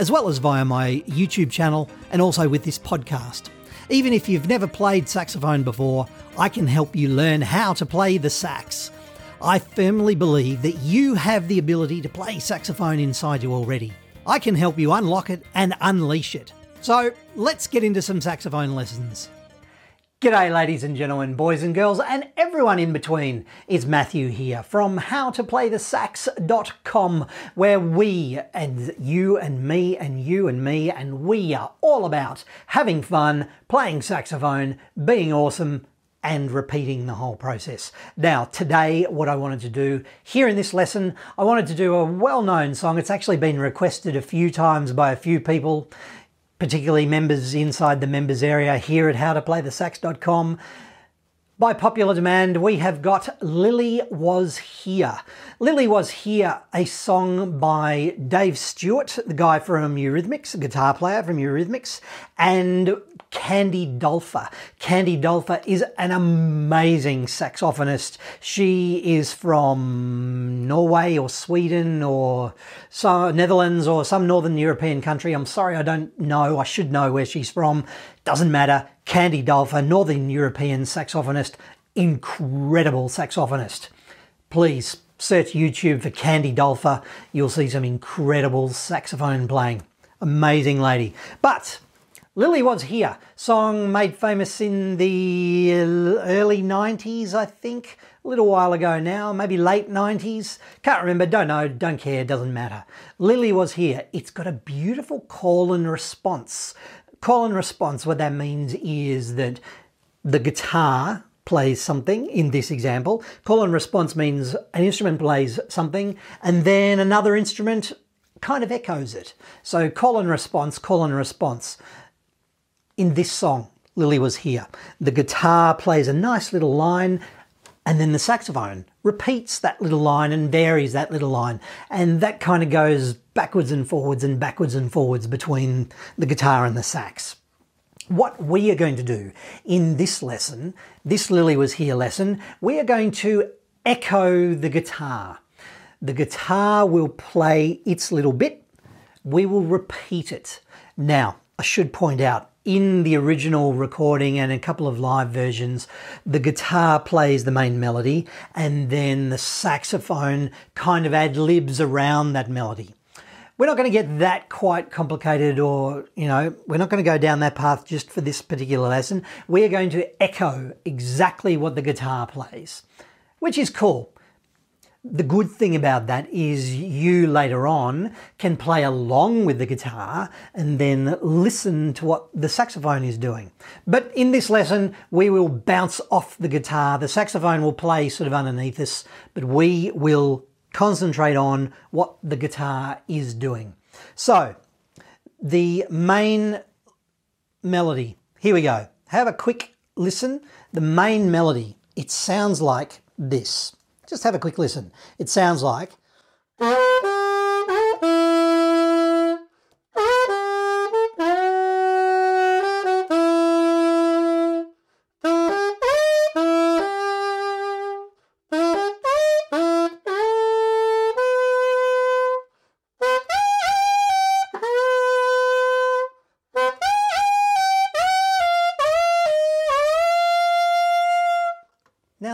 as well as via my YouTube channel and also with this podcast. Even if you've never played saxophone before, I can help you learn how to play the sax. I firmly believe that you have the ability to play saxophone inside you already. I can help you unlock it and unleash it. So let's get into some saxophone lessons. G'day, ladies and gentlemen, boys and girls, and everyone in between. It's Matthew here from howtoplaythesax.com, where we and you and me and you and me and we are all about having fun, playing saxophone, being awesome, and repeating the whole process. Now, today, what I wanted to do here in this lesson, I wanted to do a well known song. It's actually been requested a few times by a few people, particularly members inside the members area here at howtoplaythesax.com. By popular demand, we have got Lily Was Here. Lily Was Here, a song by Dave Stewart, the guy from Eurythmics, a guitar player from Eurythmics, and Candy Dulfer. Candy Dulfer is an amazing saxophonist. She is from Norway or Sweden or some Netherlands or some Northern European country. I'm sorry, I don't know. I should know where she's from. Doesn't matter. Candy Dulfer, Northern European saxophonist, incredible saxophonist. Please search YouTube for Candy Dulfer. You'll see some incredible saxophone playing. Amazing lady. But Lily Was Here, song made famous in the early 90s, I think, a little while ago now, maybe late 90s. Can't remember, don't know, don't care, doesn't matter. Lily Was Here, it's got a beautiful call and response. Call and response, what that means is that the guitar plays something in this example. Call and response means an instrument plays something and then another instrument kind of echoes it. So call and response, call and response in this song, Lily Was Here. The guitar plays a nice little line, and then the saxophone repeats that little line and varies that little line. And that kind of goes backwards and forwards and backwards and forwards between the guitar and the sax. What we are going to do in this lesson, this Lily Was Here lesson, we are going to echo the guitar. The guitar will play its little bit, we will repeat it. Now, I should point out in the original recording and a couple of live versions, the guitar plays the main melody and then the saxophone kind of ad libs around that melody. We're not going to get that quite complicated or, you know, we're not going to go down that path just for this particular lesson. We are going to echo exactly what the guitar plays, which is cool the good thing about that is you later on can play along with the guitar and then listen to what the saxophone is doing. But in this lesson, we will bounce off the guitar. The saxophone will play sort of underneath us, but we will concentrate on what the guitar is doing. So, the main melody, here we go. Have a quick listen. The main melody, it sounds like this. Just have a quick listen. It sounds like.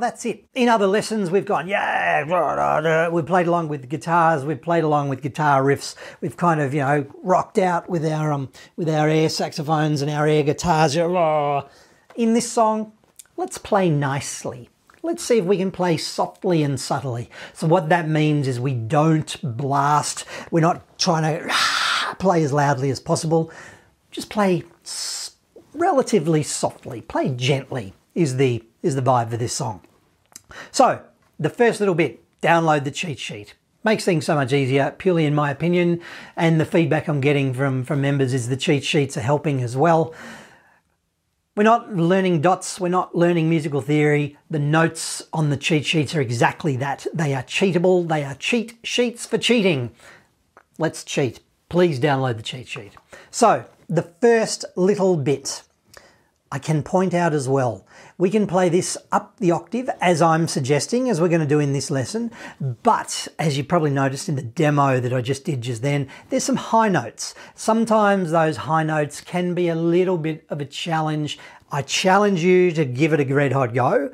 That's it. In other lessons, we've gone, yeah, we've played along with guitars, we've played along with guitar riffs, we've kind of, you know, rocked out with our um with our air saxophones and our air guitars. In this song, let's play nicely. Let's see if we can play softly and subtly. So what that means is we don't blast. We're not trying to play as loudly as possible. Just play relatively softly. Play gently is the is the vibe for this song. So, the first little bit, download the cheat sheet. Makes things so much easier, purely in my opinion, and the feedback I'm getting from, from members is the cheat sheets are helping as well. We're not learning dots, we're not learning musical theory. The notes on the cheat sheets are exactly that. They are cheatable, they are cheat sheets for cheating. Let's cheat. Please download the cheat sheet. So, the first little bit I can point out as well. We can play this up the octave as I'm suggesting, as we're going to do in this lesson. But as you probably noticed in the demo that I just did just then, there's some high notes. Sometimes those high notes can be a little bit of a challenge. I challenge you to give it a red hot go.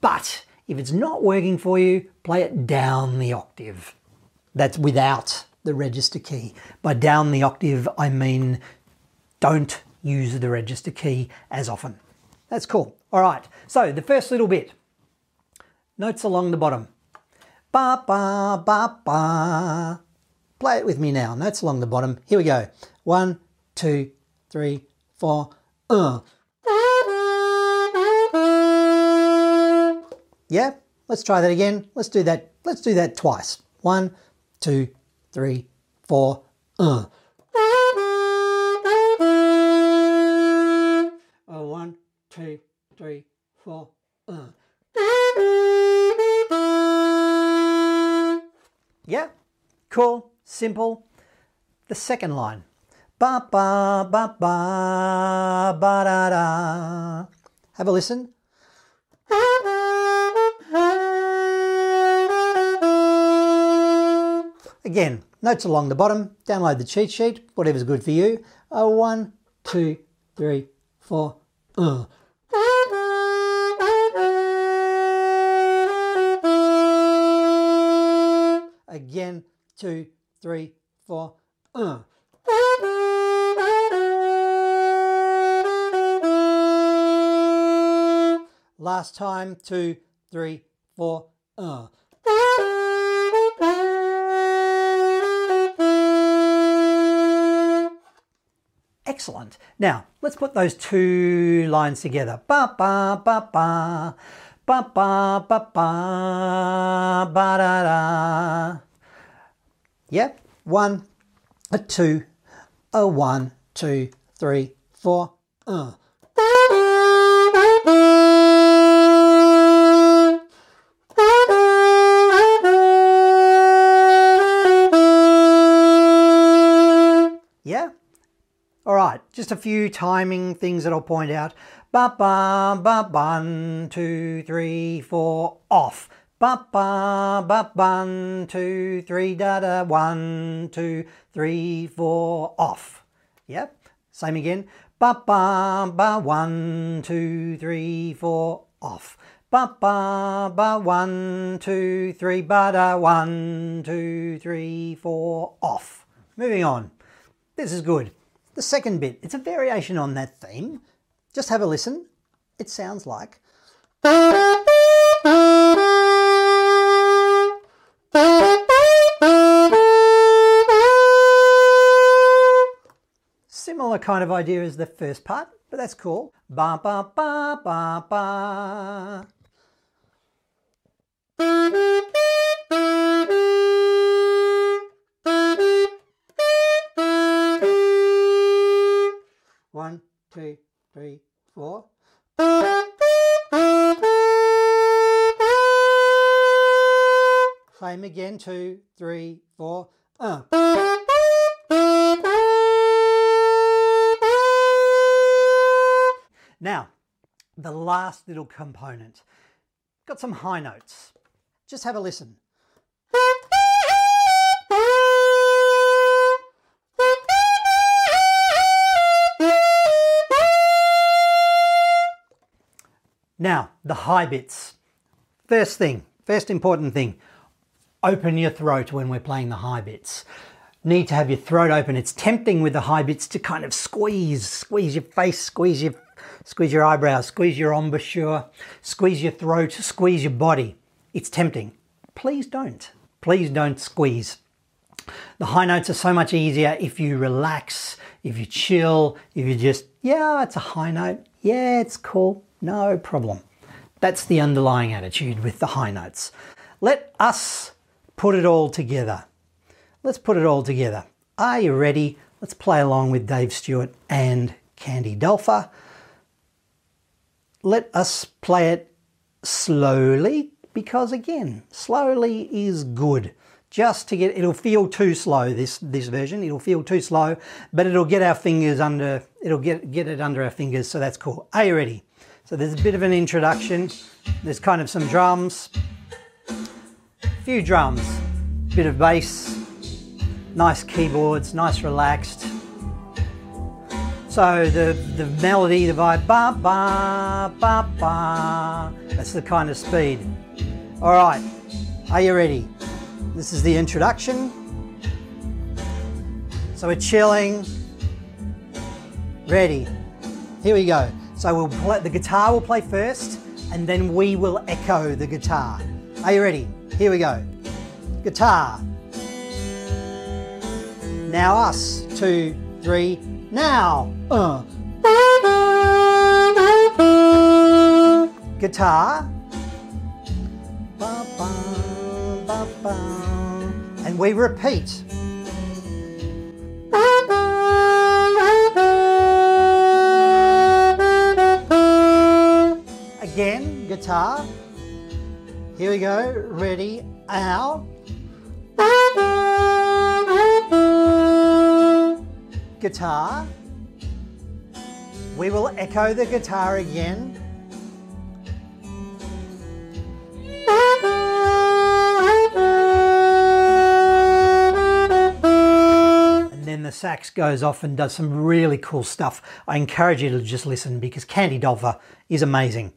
But if it's not working for you, play it down the octave. That's without the register key. By down the octave, I mean don't use the register key as often. That's cool. All right, so the first little bit. Notes along the bottom. Ba, ba, ba, ba. Play it with me now. Notes along the bottom. Here we go. One, two, three, four, uh. Yeah, let's try that again. Let's do that. Let's do that twice. One, two, three, four, uh. Two, three, four. Uh. Yeah, cool, simple. The second line. Ba ba ba ba ba da da. Have a listen. Again, notes along the bottom. Download the cheat sheet, whatever's good for you. Oh, one, two, three, four. Uh. Again, two, three, four. Uh. Last time, two, three, four. Uh. Excellent. Now, let's put those two lines together. Ba ba ba ba. Ba ba ba ba ba da da. Yep, one, a two, a one, two, three, four. Uh. Yeah? All right, just a few timing things that I'll point out. Ba ba ba one, two, three, four, off. Ba ba ba one, two, three, da da, one, two, three, four, off. Yep. Same again. Ba ba ba one, two, three, four, off. Ba ba ba one, two, three, ba da, one, two, three, four, off. Moving on. This is good. The second bit, it's a variation on that theme. Just have a listen. It sounds like. Similar kind of idea as the first part, but that's cool. Ba ba ba ba ba. One, two, three, four. Same again, two, three, four. Uh. Now, the last little component. Got some high notes. Just have a listen. Now, the high bits. First thing, first important thing, open your throat when we're playing the high bits. Need to have your throat open. It's tempting with the high bits to kind of squeeze, squeeze your face, squeeze your squeeze your eyebrows, squeeze your embouchure, squeeze your throat, squeeze your body. It's tempting. Please don't. Please don't squeeze. The high notes are so much easier if you relax, if you chill, if you just, yeah, it's a high note. Yeah, it's cool. No problem. That's the underlying attitude with the high notes. Let us put it all together. Let's put it all together. Are you ready? Let's play along with Dave Stewart and Candy Dulfer. Let us play it slowly because again, slowly is good. Just to get, it'll feel too slow, this, this version, it'll feel too slow, but it'll get our fingers under, it'll get, get it under our fingers, so that's cool. Are you ready? So there's a bit of an introduction. There's kind of some drums, a few drums, bit of bass, nice keyboards, nice relaxed. So the, the melody, the vibe, ba ba ba ba, that's the kind of speed. All right, are you ready? This is the introduction. So we're chilling, ready. Here we go. So we'll play, the guitar will play first, and then we will echo the guitar. Are you ready? Here we go. Guitar. Now us. Two, three, now. Uh. Guitar. And we repeat. Again, guitar. Here we go. Ready, out. Guitar. We will echo the guitar again. And then the sax goes off and does some really cool stuff. I encourage you to just listen because Candy Dulfer is amazing.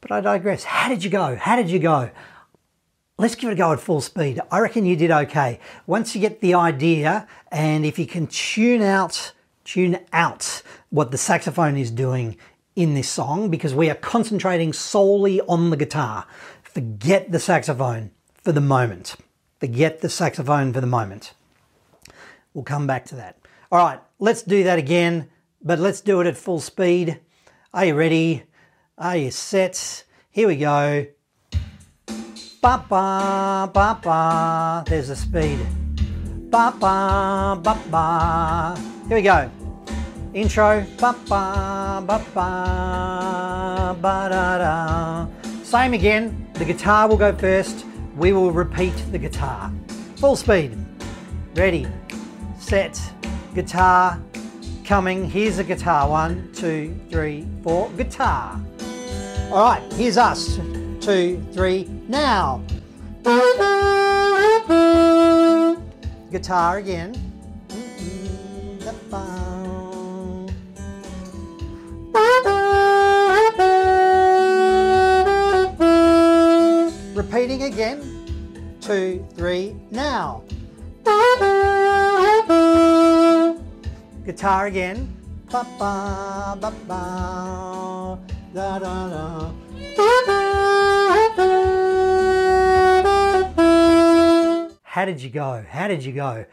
But I digress. How did you go? How did you go? Let's give it a go at full speed. I reckon you did okay. Once you get the idea and if you can tune out, tune out what the saxophone is doing in this song because we are concentrating solely on the guitar. Forget the saxophone for the moment. Forget the saxophone for the moment. We'll come back to that. All right, let's do that again, but let's do it at full speed. Are you ready? Are you set? Here we go. Ba ba ba ba. There's the speed. Ba ba ba ba. Here we go. Intro. Ba ba ba ba ba da da. Same again. The guitar will go first. We will repeat the guitar. Full speed. Ready. Set. Guitar. Coming. Here's the guitar. One, two, three, four. Guitar. All right. Here's us. Two, three. Now. Guitar again. Repeating again. Two, three, now. Guitar again. Ba ba ba ba da da da. How did you go? How did you go?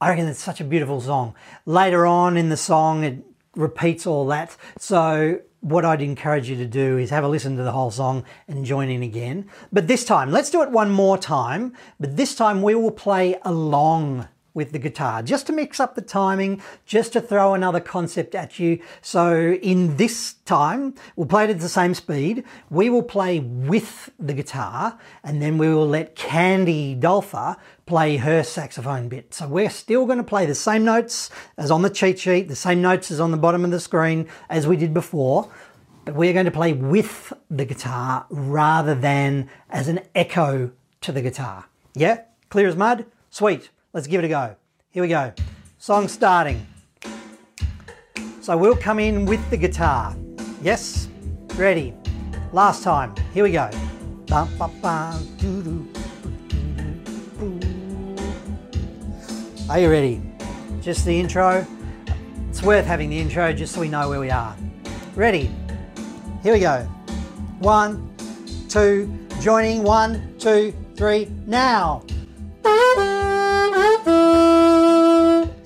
I reckon it's such a beautiful song. Later on in the song, it repeats all that. So, what I'd encourage you to do is have a listen to the whole song and join in again. But this time, let's do it one more time. But this time, we will play along with the guitar just to mix up the timing, just to throw another concept at you. So in this time, we'll play it at the same speed. We will play with the guitar and then we will let Candy Dulfer play her saxophone bit. So we're still going to play the same notes as on the cheat sheet, the same notes as on the bottom of the screen as we did before. But we're going to play with the guitar rather than as an echo to the guitar. Yeah? Clear as mud? Sweet. Let's give it a go. Here we go. Song starting. So we'll come in with the guitar. Yes? Ready? Last time. Here we go. Are you ready? Just the intro. It's worth having the intro just so we know where we are. Ready? Here we go. One, two, joining. One, two, three, now.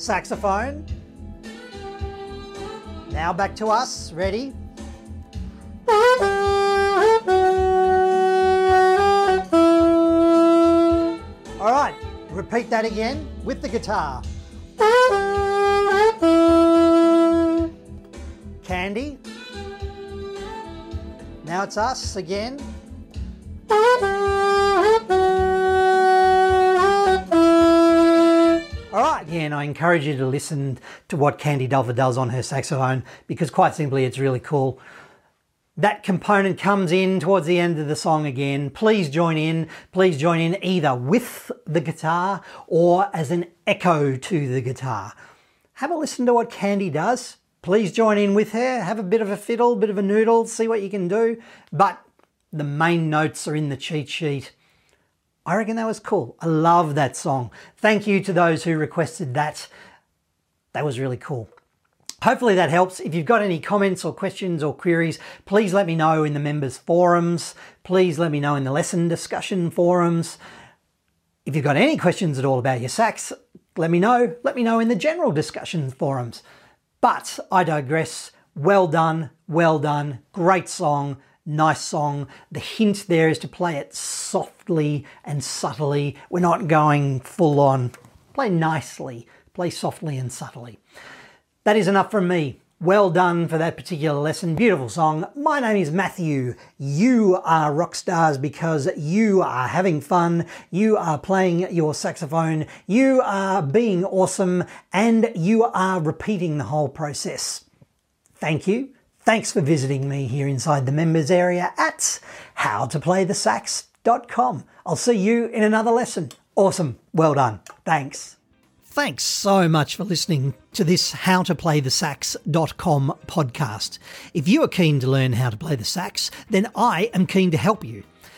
Saxophone. Now back to us. Ready? All right, repeat that again with the guitar. Candy. Now it's us again. And I encourage you to listen to what Candy Dulfer does on her saxophone because, quite simply, it's really cool. That component comes in towards the end of the song again. Please join in. Please join in either with the guitar or as an echo to the guitar. Have a listen to what Candy does. Please join in with her. Have a bit of a fiddle, bit of a noodle, see what you can do. But the main notes are in the cheat sheet. I reckon that was cool. I love that song. Thank you to those who requested that. That was really cool. Hopefully that helps. If you've got any comments or questions or queries, please let me know in the members forums. Please let me know in the lesson discussion forums. If you've got any questions at all about your sax, let me know. Let me know in the general discussion forums. But I digress. Well done, well done. Great song nice song. The hint there is to play it softly and subtly. We're not going full on. Play nicely, play softly and subtly. That is enough from me. Well done for that particular lesson. Beautiful song. My name is Matthew. You are rock stars because you are having fun. You are playing your saxophone. You are being awesome and you are repeating the whole process. Thank you. Thanks for visiting me here inside the members area at howtoplaythesax.com. I'll see you in another lesson. Awesome. Well done. Thanks. Thanks so much for listening to this howtoplaythesax.com podcast. If you are keen to learn how to play the sax, then I am keen to help you.